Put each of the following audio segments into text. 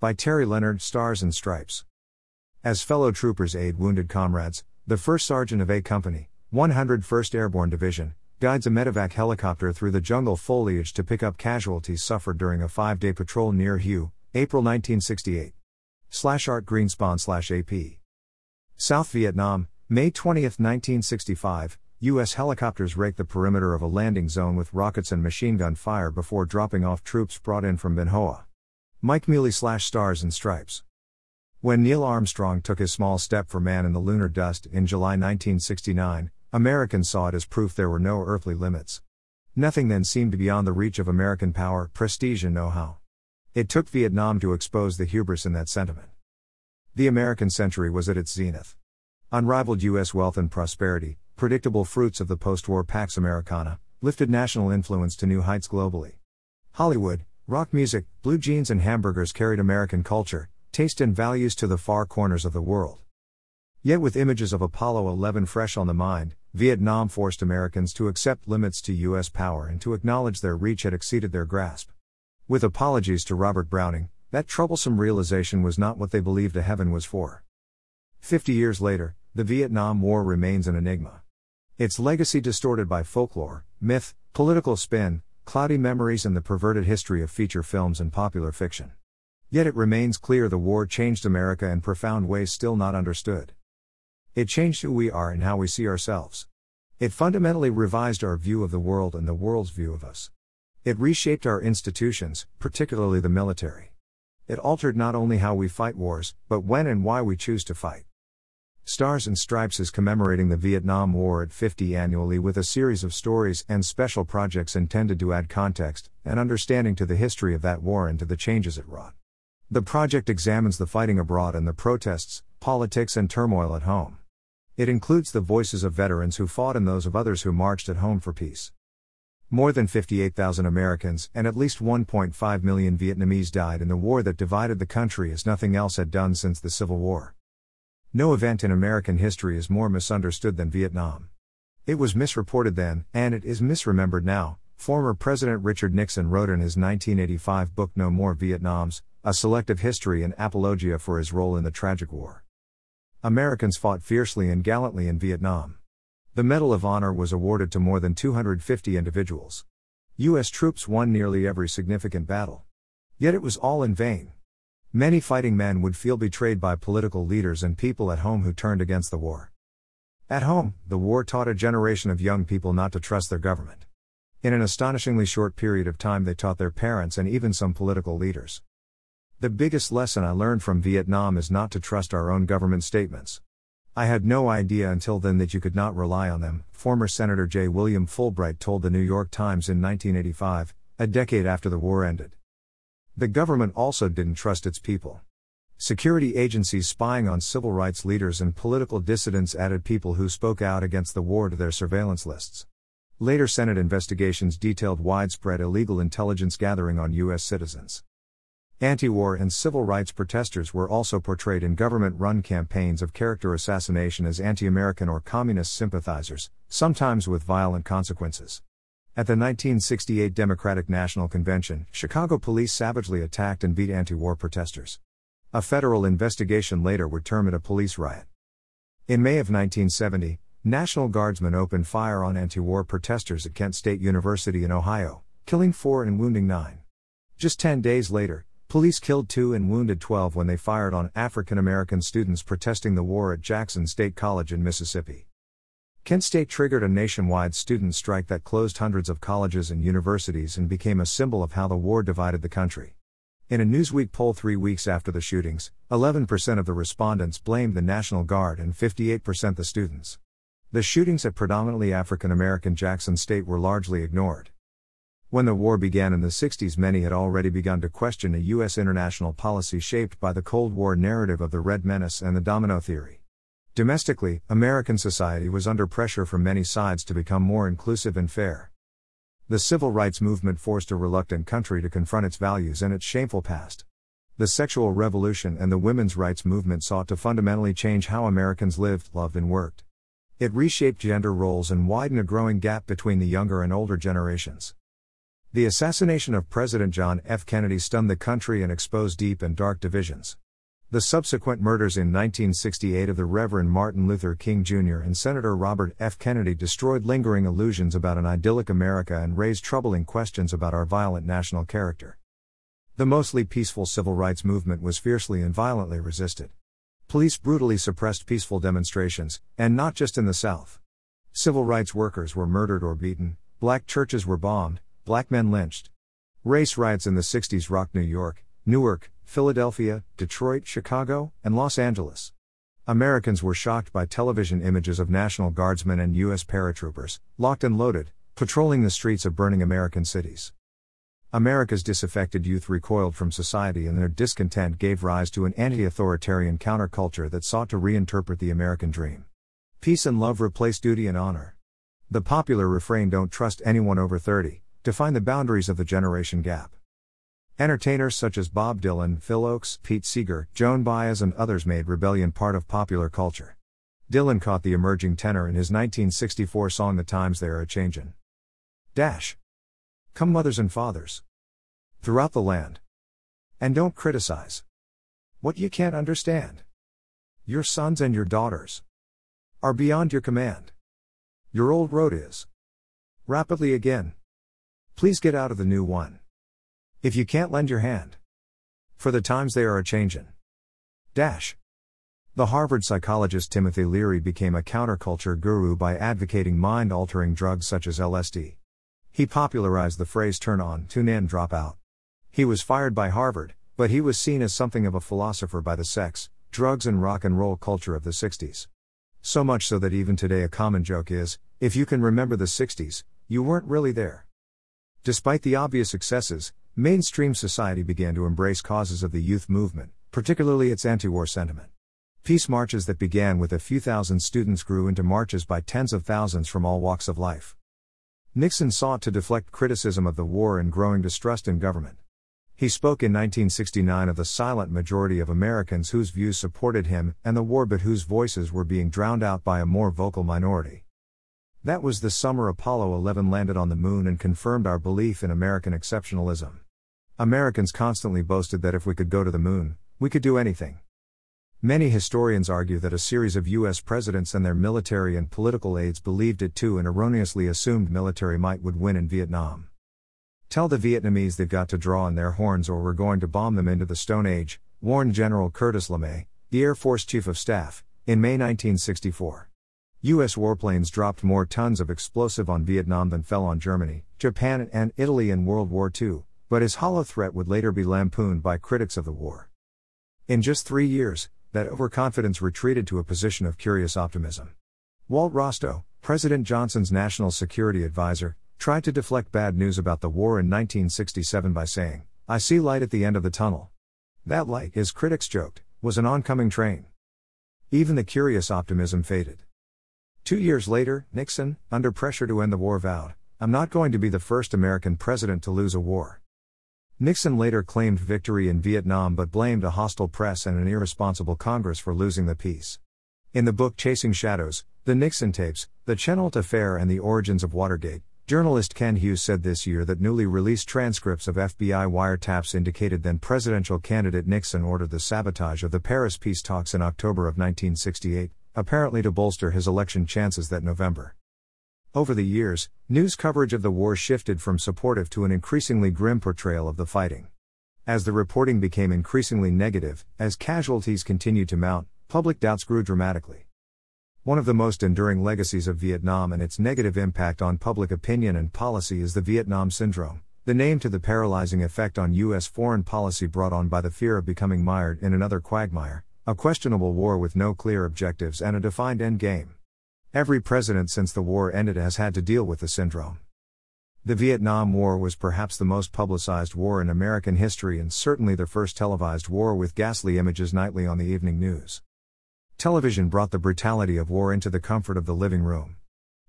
By Terry Leonard, Stars and Stripes. As fellow troopers aid wounded comrades, the first sergeant of A Company, 101st Airborne Division, guides a medevac helicopter through the jungle foliage to pick up casualties suffered during a five day patrol near Hue, April 1968. Slash Art Greenspan slash AP. South Vietnam, May 20, 1965. U.S. helicopters rake the perimeter of a landing zone with rockets and machine gun fire before dropping off troops brought in from Bien Hoa. Mike Mealy slash Stars and Stripes. When Neil Armstrong took his small step for man in the lunar dust in July 1969, Americans saw it as proof there were no earthly limits. Nothing then seemed beyond the reach of American power, prestige, and know how. It took Vietnam to expose the hubris in that sentiment. The American century was at its zenith. Unrivaled U.S. wealth and prosperity, predictable fruits of the post war Pax Americana, lifted national influence to new heights globally. Hollywood, rock music, blue jeans, and hamburgers carried American culture, taste and values to the far corners of the world. Yet, with images of Apollo 11 fresh on the mind, Vietnam forced Americans to accept limits to U.S. power and to acknowledge their reach had exceeded their grasp. With apologies to Robert Browning, that troublesome realization was not what they believed a heaven was for. Fifty years later, the Vietnam War remains an enigma. Its legacy distorted by folklore, myth, political spin, cloudy memories, and the perverted history of feature films and popular fiction. Yet it remains clear the war changed America in profound ways still not understood. It changed who we are and how we see ourselves. It fundamentally revised our view of the world and the world's view of us. It reshaped our institutions, particularly the military. It altered not only how we fight wars, but when and why we choose to fight. Stars and Stripes is commemorating the Vietnam War at 50 annually with a series of stories and special projects intended to add context and understanding to the history of that war and to the changes it wrought. The project examines the fighting abroad and the protests, politics, and turmoil at home. It includes the voices of veterans who fought and those of others who marched at home for peace. More than 58,000 Americans and at least 1.5 million Vietnamese died in the war that divided the country as nothing else had done since the Civil War. No event in American history is more misunderstood than Vietnam. It was misreported then, and it is misremembered now, former President Richard Nixon wrote in his 1985 book No More Vietnams, a selective history and apologia for his role in the tragic war. Americans fought fiercely and gallantly in Vietnam. The Medal of Honor was awarded to more than 250 individuals. U.S. troops won nearly every significant battle. Yet it was all in vain. Many fighting men would feel betrayed by political leaders and people at home who turned against the war. At home, the war taught a generation of young people not to trust their government. In an astonishingly short period of time, they taught their parents and even some political leaders. The biggest lesson I learned from Vietnam is not to trust our own government statements. I had no idea until then that you could not rely on them, former Senator J. William Fulbright told the New York Times in 1985, a decade after the war ended. The government also didn't trust its people. Security agencies spying on civil rights leaders and political dissidents added people who spoke out against the war to their surveillance lists. Later Senate investigations detailed widespread illegal intelligence gathering on U.S. citizens. Anti war and civil rights protesters were also portrayed in government run campaigns of character assassination as anti American or communist sympathizers, sometimes with violent consequences. At the 1968 Democratic National Convention, Chicago police savagely attacked and beat anti war protesters. A federal investigation later would term it a police riot. In May of 1970, National Guardsmen opened fire on anti war protesters at Kent State University in Ohio, killing four and wounding nine. Just 10 days later, Police killed two and wounded 12 when they fired on African American students protesting the war at Jackson State College in Mississippi. Kent State triggered a nationwide student strike that closed hundreds of colleges and universities and became a symbol of how the war divided the country. In a Newsweek poll three weeks after the shootings, 11% of the respondents blamed the National Guard and 58% the students. The shootings at predominantly African American Jackson State were largely ignored. When the war began in the 60s, many had already begun to question a U.S. international policy shaped by the Cold War narrative of the Red Menace and the domino theory. Domestically, American society was under pressure from many sides to become more inclusive and fair. The civil rights movement forced a reluctant country to confront its values and its shameful past. The sexual revolution and the women's rights movement sought to fundamentally change how Americans lived, loved, and worked. It reshaped gender roles and widened a growing gap between the younger and older generations. The assassination of President John F. Kennedy stunned the country and exposed deep and dark divisions. The subsequent murders in 1968 of the Reverend Martin Luther King Jr. and Senator Robert F. Kennedy destroyed lingering illusions about an idyllic America and raised troubling questions about our violent national character. The mostly peaceful civil rights movement was fiercely and violently resisted. Police brutally suppressed peaceful demonstrations, and not just in the South. Civil rights workers were murdered or beaten, black churches were bombed, black men lynched. Race riots in the 60s rocked New York, Newark, Philadelphia, Detroit, Chicago, and Los Angeles. Americans were shocked by television images of National Guardsmen and U.S. paratroopers, locked and loaded, patrolling the streets of burning American cities. America's disaffected youth recoiled from society and their discontent gave rise to an anti authoritarian counterculture that sought to reinterpret the American dream. Peace and love replaced duty and honor. The popular refrain, Don't trust anyone over 30, defined the boundaries of the generation gap. Entertainers such as Bob Dylan, Phil Ochs, Pete Seeger, Joan Baez, and others made rebellion part of popular culture. Dylan caught the emerging tenor in his 1964 song The Times They Are a Changin'. Dash. Come, mothers and fathers. Throughout the land. And don't criticize. What you can't understand. Your sons and your daughters are beyond your command. Your old road is. Rapidly again. Please get out of the new one. If you can't lend your hand. For the times they are a changin'. Dash. The Harvard psychologist Timothy Leary became a counterculture guru by advocating mind altering drugs such as LSD. He popularized the phrase turn on, tune in, drop out. He was fired by Harvard, but he was seen as something of a philosopher by the sex, drugs, and rock and roll culture of the 60s. So much so that even today a common joke is if you can remember the 60s, you weren't really there. Despite the obvious successes, mainstream society began to embrace causes of the youth movement, particularly its anti war sentiment. Peace marches that began with a few thousand students grew into marches by tens of thousands from all walks of life. Nixon sought to deflect criticism of the war and growing distrust in government. He spoke in 1969 of the silent majority of Americans whose views supported him and the war but whose voices were being drowned out by a more vocal minority. That was the summer Apollo 11 landed on the moon and confirmed our belief in American exceptionalism. Americans constantly boasted that if we could go to the moon, we could do anything. Many historians argue that a series of U.S. presidents and their military and political aides believed it too and erroneously assumed military might would win in Vietnam. Tell the Vietnamese they've got to draw on their horns or we're going to bomb them into the Stone Age, warned General Curtis LeMay, the Air Force Chief of Staff, in May 1964. U.S. warplanes dropped more tons of explosive on Vietnam than fell on Germany, Japan, and Italy in World War II, but his hollow threat would later be lampooned by critics of the war. In just three years, that overconfidence retreated to a position of curious optimism. Walt Rostow, President Johnson's national security advisor, tried to deflect bad news about the war in 1967 by saying, I see light at the end of the tunnel. That light, his critics joked, was an oncoming train. Even the curious optimism faded. Two years later, Nixon, under pressure to end the war, vowed, I'm not going to be the first American president to lose a war. Nixon later claimed victory in Vietnam but blamed a hostile press and an irresponsible Congress for losing the peace. In the book Chasing Shadows, The Nixon Tapes, The Chennault Affair and the Origins of Watergate, journalist Ken Hughes said this year that newly released transcripts of FBI wiretaps indicated then presidential candidate Nixon ordered the sabotage of the Paris peace talks in October of 1968, apparently to bolster his election chances that November. Over the years, news coverage of the war shifted from supportive to an increasingly grim portrayal of the fighting. As the reporting became increasingly negative, as casualties continued to mount, public doubts grew dramatically. One of the most enduring legacies of Vietnam and its negative impact on public opinion and policy is the Vietnam Syndrome, the name to the paralyzing effect on U.S. foreign policy brought on by the fear of becoming mired in another quagmire, a questionable war with no clear objectives and a defined end game. Every president since the war ended has had to deal with the syndrome. The Vietnam War was perhaps the most publicized war in American history and certainly the first televised war with ghastly images nightly on the evening news. Television brought the brutality of war into the comfort of the living room.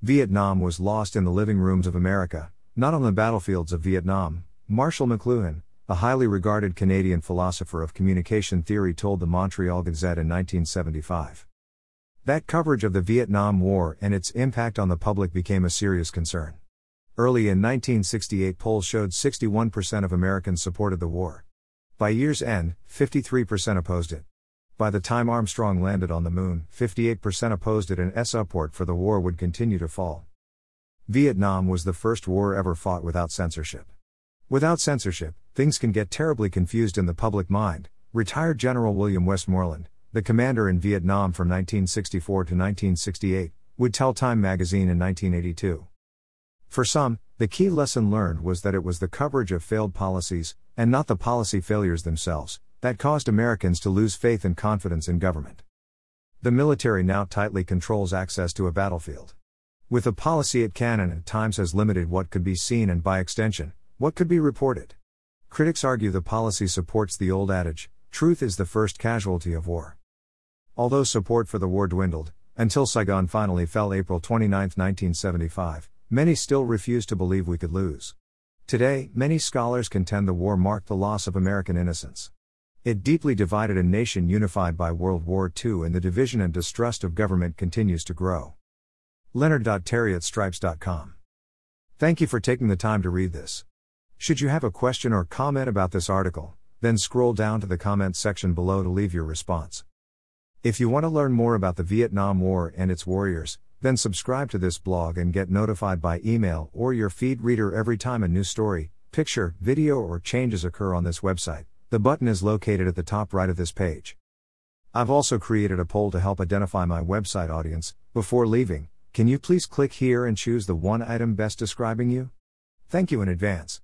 Vietnam was lost in the living rooms of America, not on the battlefields of Vietnam, Marshall McLuhan, a highly regarded Canadian philosopher of communication theory, told the Montreal Gazette in 1975. That coverage of the Vietnam War and its impact on the public became a serious concern. Early in 1968, polls showed 61% of Americans supported the war. By year's end, 53% opposed it. By the time Armstrong landed on the moon, 58% opposed it, and S support for the war would continue to fall. Vietnam was the first war ever fought without censorship. Without censorship, things can get terribly confused in the public mind. Retired General William Westmoreland, the commander in Vietnam from 1964 to 1968, would tell Time magazine in 1982. For some, the key lesson learned was that it was the coverage of failed policies, and not the policy failures themselves, that caused Americans to lose faith and confidence in government. The military now tightly controls access to a battlefield. With a policy it can and at times has limited what could be seen and, by extension, what could be reported. Critics argue the policy supports the old adage truth is the first casualty of war. Although support for the war dwindled, until Saigon finally fell April 29, 1975, Many still refused to believe we could lose. Today, many scholars contend the war marked the loss of American innocence. It deeply divided a nation unified by World War II, and the division and distrust of government continues to grow. Leonard.terry at stripes.com. Thank you for taking the time to read this. Should you have a question or comment about this article, then scroll down to the comments section below to leave your response. If you want to learn more about the Vietnam War and its warriors, then subscribe to this blog and get notified by email or your feed reader every time a new story, picture, video, or changes occur on this website. The button is located at the top right of this page. I've also created a poll to help identify my website audience. Before leaving, can you please click here and choose the one item best describing you? Thank you in advance.